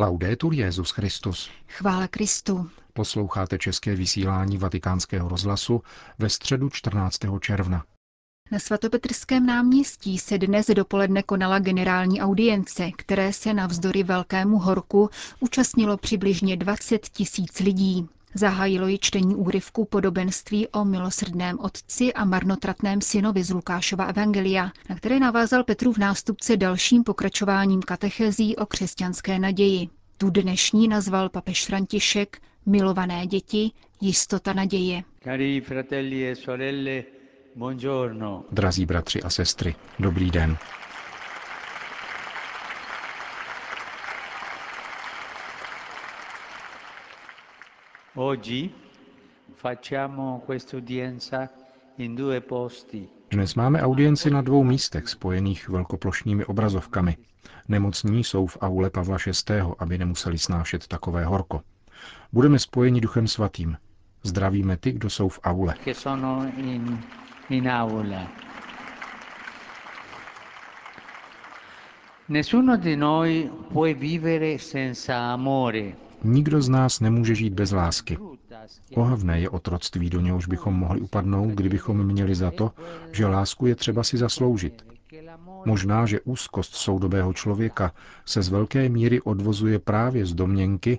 Laudetur Jezus Christus. Chvála Kristu. Posloucháte české vysílání Vatikánského rozhlasu ve středu 14. června. Na svatopetrském náměstí se dnes dopoledne konala generální audience, které se navzdory velkému horku účastnilo přibližně 20 tisíc lidí. Zahájilo ji čtení úryvku podobenství o milosrdném otci a marnotratném synovi z Lukášova evangelia, na které navázal Petru v nástupce dalším pokračováním katechezí o křesťanské naději. Tu dnešní nazval papež František Milované děti, jistota naděje. Cari fratelli e sorelle, buongiorno. Drazí bratři a sestry, dobrý den. Oggi facciamo questa udienza in due posti. Dnes máme audienci na dvou místech spojených velkoplošnými obrazovkami. Nemocní jsou v aule Pavla VI., aby nemuseli snášet takové horko. Budeme spojeni Duchem Svatým. Zdravíme ty, kdo jsou v aule. in, in aula. Nessuno di noi può vivere senza amore. Nikdo z nás nemůže žít bez lásky. Ohavné je otroctví, do něhož bychom mohli upadnout, kdybychom měli za to, že lásku je třeba si zasloužit. Možná, že úzkost soudobého člověka se z velké míry odvozuje právě z domněnky,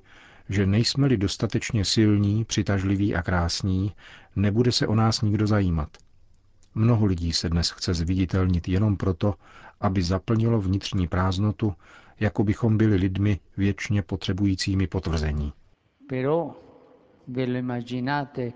že nejsme-li dostatečně silní, přitažliví a krásní, nebude se o nás nikdo zajímat. Mnoho lidí se dnes chce zviditelnit jenom proto, aby zaplnilo vnitřní prázdnotu, jako bychom byli lidmi věčně potřebujícími potvrzení. Però ve lo immaginate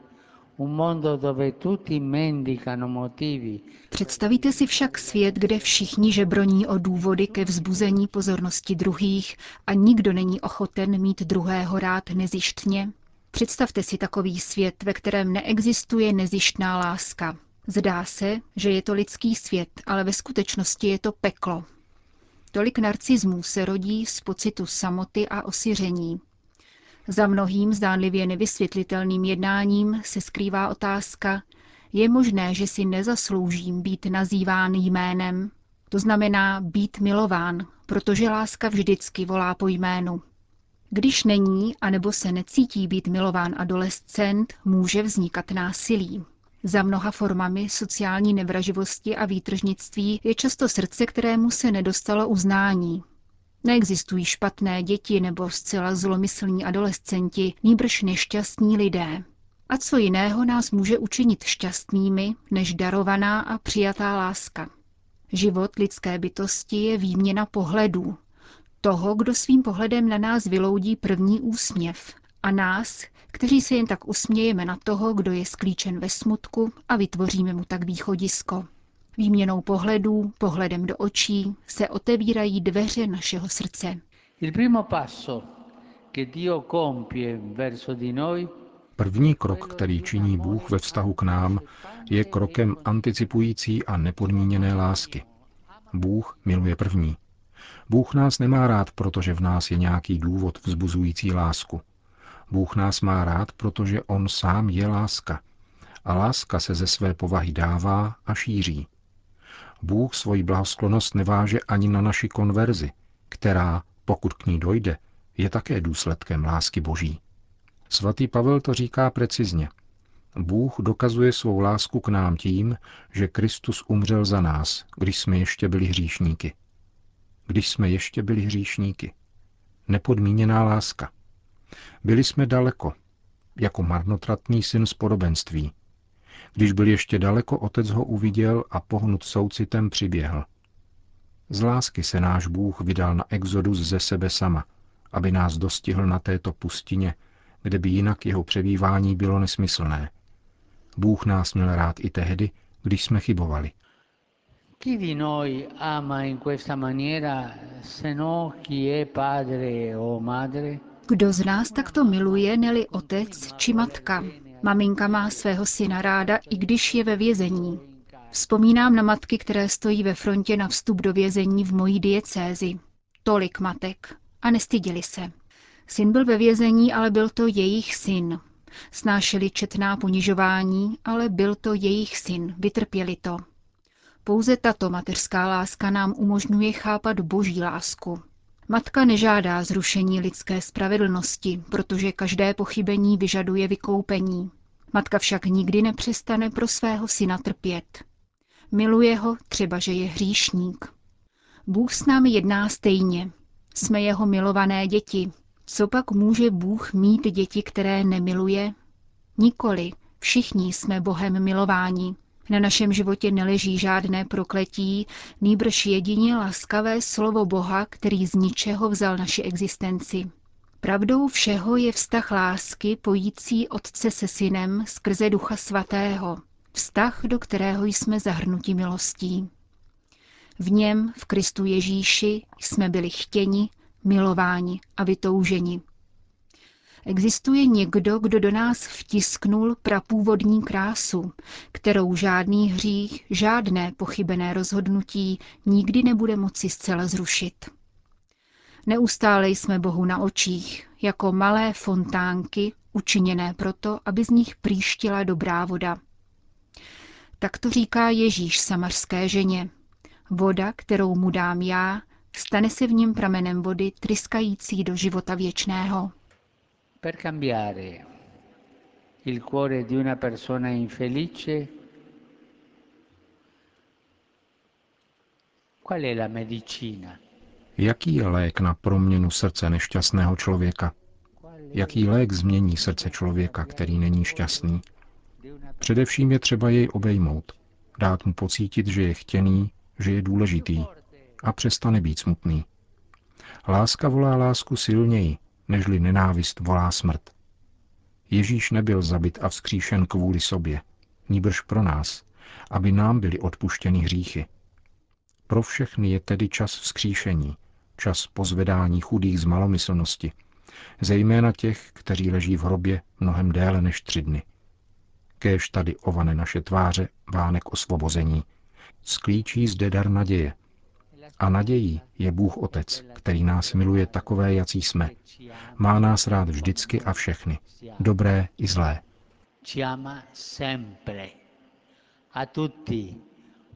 un mondo dove tutti mendicano motivi Představíte si však svět, kde všichni žebroní o důvody ke vzbuzení pozornosti druhých a nikdo není ochoten mít druhého rád nezištně? Představte si takový svět, ve kterém neexistuje nezištná láska. Zdá se, že je to lidský svět, ale ve skutečnosti je to peklo. Tolik narcismů se rodí z pocitu samoty a osiření. Za mnohým zdánlivě nevysvětlitelným jednáním se skrývá otázka, je možné, že si nezasloužím být nazýván jménem, to znamená být milován, protože láska vždycky volá po jménu. Když není, anebo se necítí být milován adolescent, může vznikat násilí. Za mnoha formami sociální nevraživosti a výtržnictví je často srdce, kterému se nedostalo uznání. Neexistují špatné děti nebo zcela zlomyslní adolescenti, níbrž nešťastní lidé. A co jiného nás může učinit šťastnými, než darovaná a přijatá láska? Život lidské bytosti je výměna pohledů. Toho, kdo svým pohledem na nás vyloudí první úsměv. A nás, kteří se jen tak usmějeme na toho, kdo je sklíčen ve smutku a vytvoříme mu tak východisko. Výměnou pohledů, pohledem do očí, se otevírají dveře našeho srdce. Il primo passo che Dio compie verso di noi První krok, který činí Bůh ve vztahu k nám, je krokem anticipující a nepodmíněné lásky. Bůh miluje první. Bůh nás nemá rád, protože v nás je nějaký důvod vzbuzující lásku. Bůh nás má rád, protože On sám je láska. A láska se ze své povahy dává a šíří. Bůh svoji blahosklonost neváže ani na naši konverzi, která, pokud k ní dojde, je také důsledkem lásky Boží. Svatý Pavel to říká precizně. Bůh dokazuje svou lásku k nám tím, že Kristus umřel za nás, když jsme ještě byli hříšníky. Když jsme ještě byli hříšníky. Nepodmíněná láska. Byli jsme daleko, jako marnotratný syn z podobenství. Když byl ještě daleko, otec ho uviděl a pohnut soucitem přiběhl. Z lásky se náš Bůh vydal na exodus ze sebe sama, aby nás dostihl na této pustině, kde by jinak jeho přebývání bylo nesmyslné. Bůh nás měl rád i tehdy, když jsme chybovali. Chi di noi ama in questa maniera se no chi è padre o madre? Kdo z nás takto miluje, neli otec či matka? Maminka má svého syna ráda, i když je ve vězení. Vzpomínám na matky, které stojí ve frontě na vstup do vězení v mojí diecézi. Tolik matek. A nestyděli se. Syn byl ve vězení, ale byl to jejich syn. Snášeli četná ponižování, ale byl to jejich syn, vytrpěli to. Pouze tato mateřská láska nám umožňuje chápat boží lásku. Matka nežádá zrušení lidské spravedlnosti, protože každé pochybení vyžaduje vykoupení. Matka však nikdy nepřestane pro svého syna trpět. Miluje ho, třeba že je hříšník. Bůh s námi jedná stejně. Jsme jeho milované děti. Co pak může Bůh mít děti, které nemiluje? Nikoli. Všichni jsme Bohem milováni. Na našem životě neleží žádné prokletí, nýbrž jedině laskavé slovo Boha, který z ničeho vzal naši existenci. Pravdou všeho je vztah lásky pojící Otce se Synem skrze Ducha Svatého, vztah, do kterého jsme zahrnuti milostí. V něm, v Kristu Ježíši, jsme byli chtěni, milováni a vytouženi. Existuje někdo, kdo do nás vtisknul prapůvodní krásu, kterou žádný hřích, žádné pochybené rozhodnutí nikdy nebude moci zcela zrušit. Neustále jsme Bohu na očích, jako malé fontánky, učiněné proto, aby z nich příštila dobrá voda. Tak to říká Ježíš samařské ženě. Voda, kterou mu dám já, stane se v něm pramenem vody tryskající do života věčného. Per cambiare il cuore di una persona infelice, qual è la medicina? Jaký je lék na proměnu srdce nešťastného člověka? Jaký lék změní srdce člověka, který není šťastný? Především je třeba jej obejmout, dát mu pocítit, že je chtěný, že je důležitý a přestane být smutný. Láska volá lásku silněji, nežli nenávist volá smrt. Ježíš nebyl zabit a vzkříšen kvůli sobě, níbrž pro nás, aby nám byly odpuštěny hříchy. Pro všechny je tedy čas vzkříšení, čas pozvedání chudých z malomyslnosti, zejména těch, kteří leží v hrobě mnohem déle než tři dny. Kéž tady ovane naše tváře vánek osvobození. Sklíčí zde dar naděje, a nadějí je Bůh Otec, který nás miluje takové, jací jsme. Má nás rád vždycky a všechny, dobré i zlé. A tutti,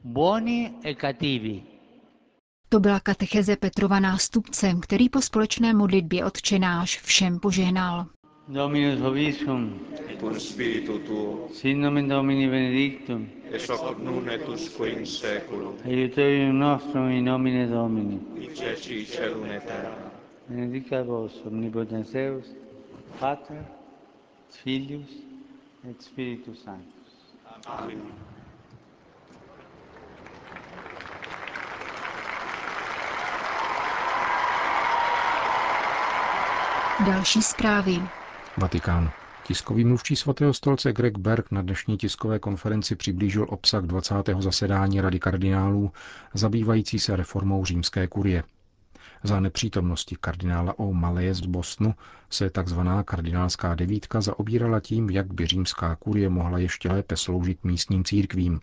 buoni e cattivi. To byla katecheze Petrova nástupcem, který po společné modlitbě odčenáš všem požehnal. Dominus vobiscum. Et cum spiritu tuo. Sin nomen Domini benedictum. Ex hoc nun et usque in seculum. Aiuterium nostrum in nomine Domini. Qui ceci celum et terra. Benedicat vos omnipotens Deus, Pater, Filius et Spiritus Sanctus. Amen. Další zprávy. Vatikán. Tiskový mluvčí svatého stolce Greg Berg na dnešní tiskové konferenci přiblížil obsah 20. zasedání Rady kardinálů zabývající se reformou římské kurie. Za nepřítomnosti kardinála O. Maleje z Bosnu se tzv. kardinálská devítka zaobírala tím, jak by římská kurie mohla ještě lépe sloužit místním církvím.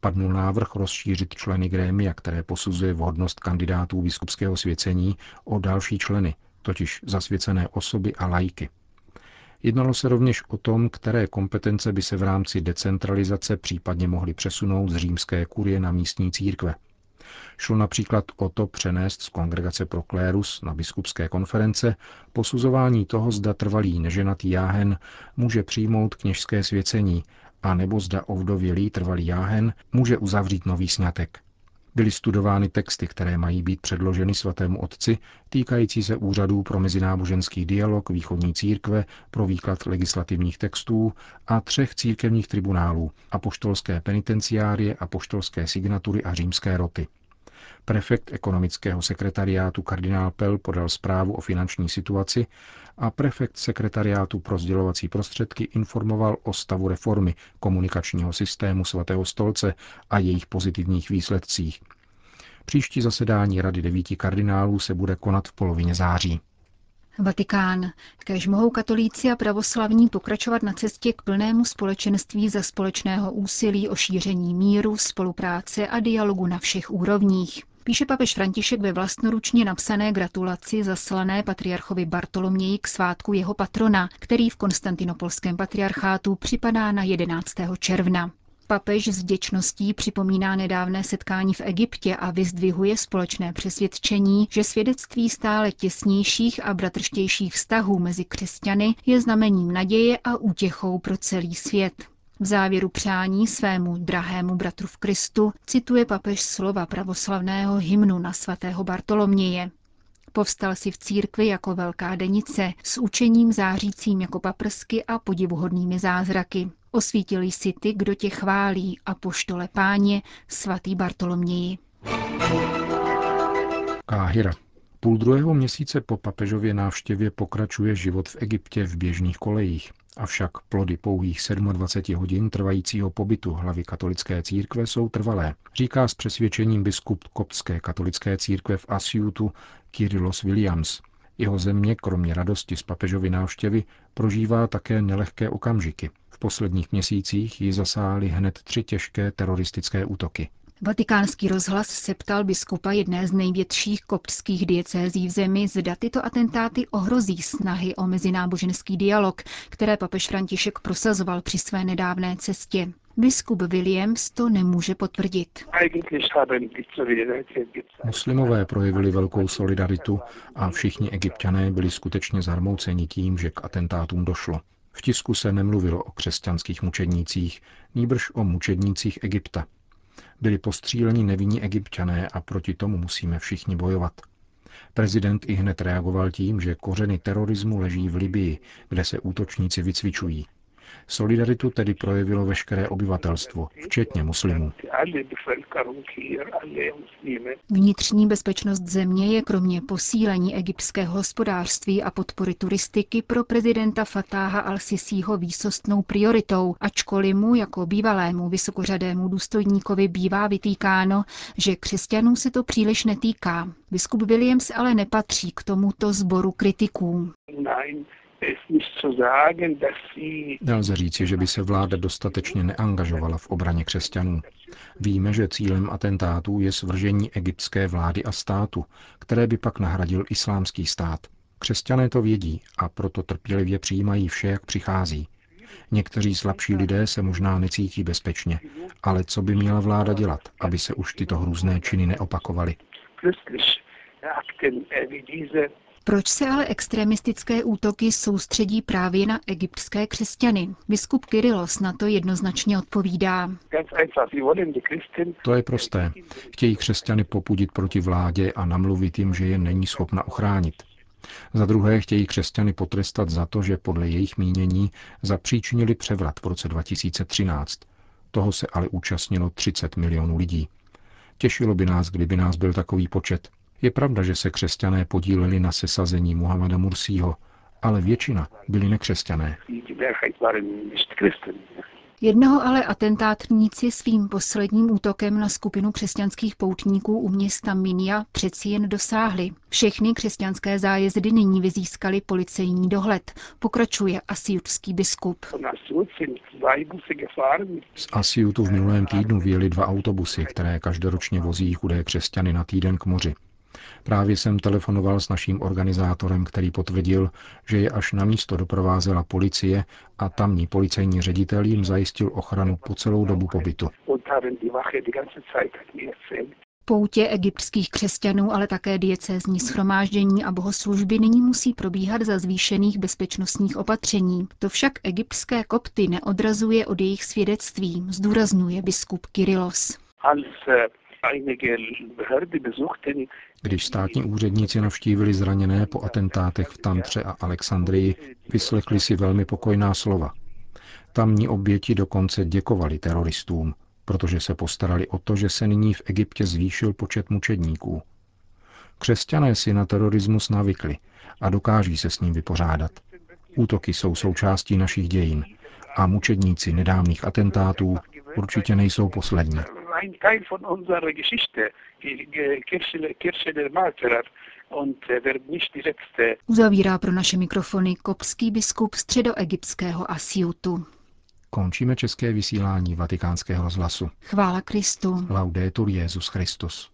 Padnul návrh rozšířit členy grémia, které posuzuje vhodnost kandidátů biskupského svěcení, o další členy, totiž zasvěcené osoby a lajky. Jednalo se rovněž o tom, které kompetence by se v rámci decentralizace případně mohly přesunout z římské kurie na místní církve. Šlo například o to přenést z kongregace pro klérus na biskupské konference posuzování toho, zda trvalý neženatý jáhen může přijmout kněžské svěcení, a nebo zda ovdovělý trvalý jáhen může uzavřít nový sňatek. Byly studovány texty, které mají být předloženy svatému otci, týkající se úřadů pro mezináboženský dialog východní církve, pro výklad legislativních textů a třech církevních tribunálů, apoštolské penitenciárie, apoštolské signatury a římské roty. Prefekt ekonomického sekretariátu kardinál Pell podal zprávu o finanční situaci a prefekt sekretariátu pro sdělovací prostředky informoval o stavu reformy komunikačního systému svatého stolce a jejich pozitivních výsledcích. Příští zasedání Rady devíti kardinálů se bude konat v polovině září. Vatikán. Kež mohou katolíci a pravoslavní pokračovat na cestě k plnému společenství za společného úsilí o šíření míru, spolupráce a dialogu na všech úrovních. Píše papež František ve vlastnoručně napsané gratulaci zaslané patriarchovi Bartoloměji k svátku jeho patrona, který v konstantinopolském patriarchátu připadá na 11. června. Papež s vděčností připomíná nedávné setkání v Egyptě a vyzdvihuje společné přesvědčení, že svědectví stále těsnějších a bratrštějších vztahů mezi křesťany je znamením naděje a útěchou pro celý svět. V závěru přání svému drahému bratru v Kristu cituje papež slova pravoslavného hymnu na svatého Bartoloměje. Povstal si v církvi jako velká denice s učením zářícím jako paprsky a podivuhodnými zázraky. Osvítil si ty, kdo tě chválí a poštole páně, svatý Bartoloměji. Káhira. Půl druhého měsíce po papežově návštěvě pokračuje život v Egyptě v běžných kolejích. Avšak plody pouhých 27 hodin trvajícího pobytu hlavy katolické církve jsou trvalé, říká s přesvědčením biskup koptské katolické církve v Asiutu Kyrillos Williams. Jeho země, kromě radosti z papežovy návštěvy, prožívá také nelehké okamžiky. V posledních měsících ji zasály hned tři těžké teroristické útoky. Vatikánský rozhlas se ptal biskupa jedné z největších koptských diecézí v zemi, zda tyto atentáty ohrozí snahy o mezináboženský dialog, které papež František prosazoval při své nedávné cestě. Biskup Williams to nemůže potvrdit. Muslimové projevili velkou solidaritu a všichni egyptiané byli skutečně zarmouceni tím, že k atentátům došlo. V tisku se nemluvilo o křesťanských mučednících, nýbrž o mučednících Egypta. Byli postříleni nevinní egyptiané a proti tomu musíme všichni bojovat. Prezident i hned reagoval tím, že kořeny terorismu leží v Libii, kde se útočníci vycvičují. Solidaritu tedy projevilo veškeré obyvatelstvo, včetně muslimů. Vnitřní bezpečnost země je kromě posílení egyptského hospodářství a podpory turistiky pro prezidenta Fatáha al-Sisího výsostnou prioritou, ačkoliv mu jako bývalému vysokořadému důstojníkovi bývá vytýkáno, že křesťanů se to příliš netýká. Biskup Williams ale nepatří k tomuto sboru kritiků. Nelze říci, že by se vláda dostatečně neangažovala v obraně křesťanů. Víme, že cílem atentátů je svržení egyptské vlády a státu, které by pak nahradil islámský stát. Křesťané to vědí a proto trpělivě přijímají vše, jak přichází. Někteří slabší lidé se možná necítí bezpečně, ale co by měla vláda dělat, aby se už tyto hrůzné činy neopakovaly? Proč se ale extremistické útoky soustředí právě na egyptské křesťany? Biskup Kyrilos na to jednoznačně odpovídá. To je prosté. Chtějí křesťany popudit proti vládě a namluvit jim, že je není schopna ochránit. Za druhé chtějí křesťany potrestat za to, že podle jejich mínění zapříčinili převrat v roce 2013. Toho se ale účastnilo 30 milionů lidí. Těšilo by nás, kdyby nás byl takový počet. Je pravda, že se křesťané podíleli na sesazení Muhammada Mursího, ale většina byli nekřesťané. Jednoho ale atentátníci svým posledním útokem na skupinu křesťanských poutníků u města Minia přeci jen dosáhli. Všechny křesťanské zájezdy nyní vyzískali policejní dohled, pokračuje asiutský biskup. Z Asiutu v minulém týdnu vyjeli dva autobusy, které každoročně vozí chudé křesťany na týden k moři. Právě jsem telefonoval s naším organizátorem, který potvrdil, že je až na místo doprovázela policie a tamní policejní ředitel jim zajistil ochranu po celou dobu pobytu. Poutě egyptských křesťanů, ale také diecézní schromáždění a bohoslužby nyní musí probíhat za zvýšených bezpečnostních opatření. To však egyptské kopty neodrazuje od jejich svědectví, zdůrazňuje biskup Kyrilos. Když státní úředníci navštívili zraněné po atentátech v Tantře a Alexandrii, vyslechli si velmi pokojná slova. Tamní oběti dokonce děkovali teroristům, protože se postarali o to, že se nyní v Egyptě zvýšil počet mučedníků. Křesťané si na terorismus navykli a dokáží se s ním vypořádat. Útoky jsou součástí našich dějin a mučedníci nedávných atentátů určitě nejsou poslední ein Teil von unserer Geschichte, die Kirche, Kirche der Märtyrer. Uzavírá pro naše mikrofony kopský biskup středoegyptského Asiutu. Končíme české vysílání vatikánského rozhlasu. Chvála Kristu. Laudetur Jezus Christus.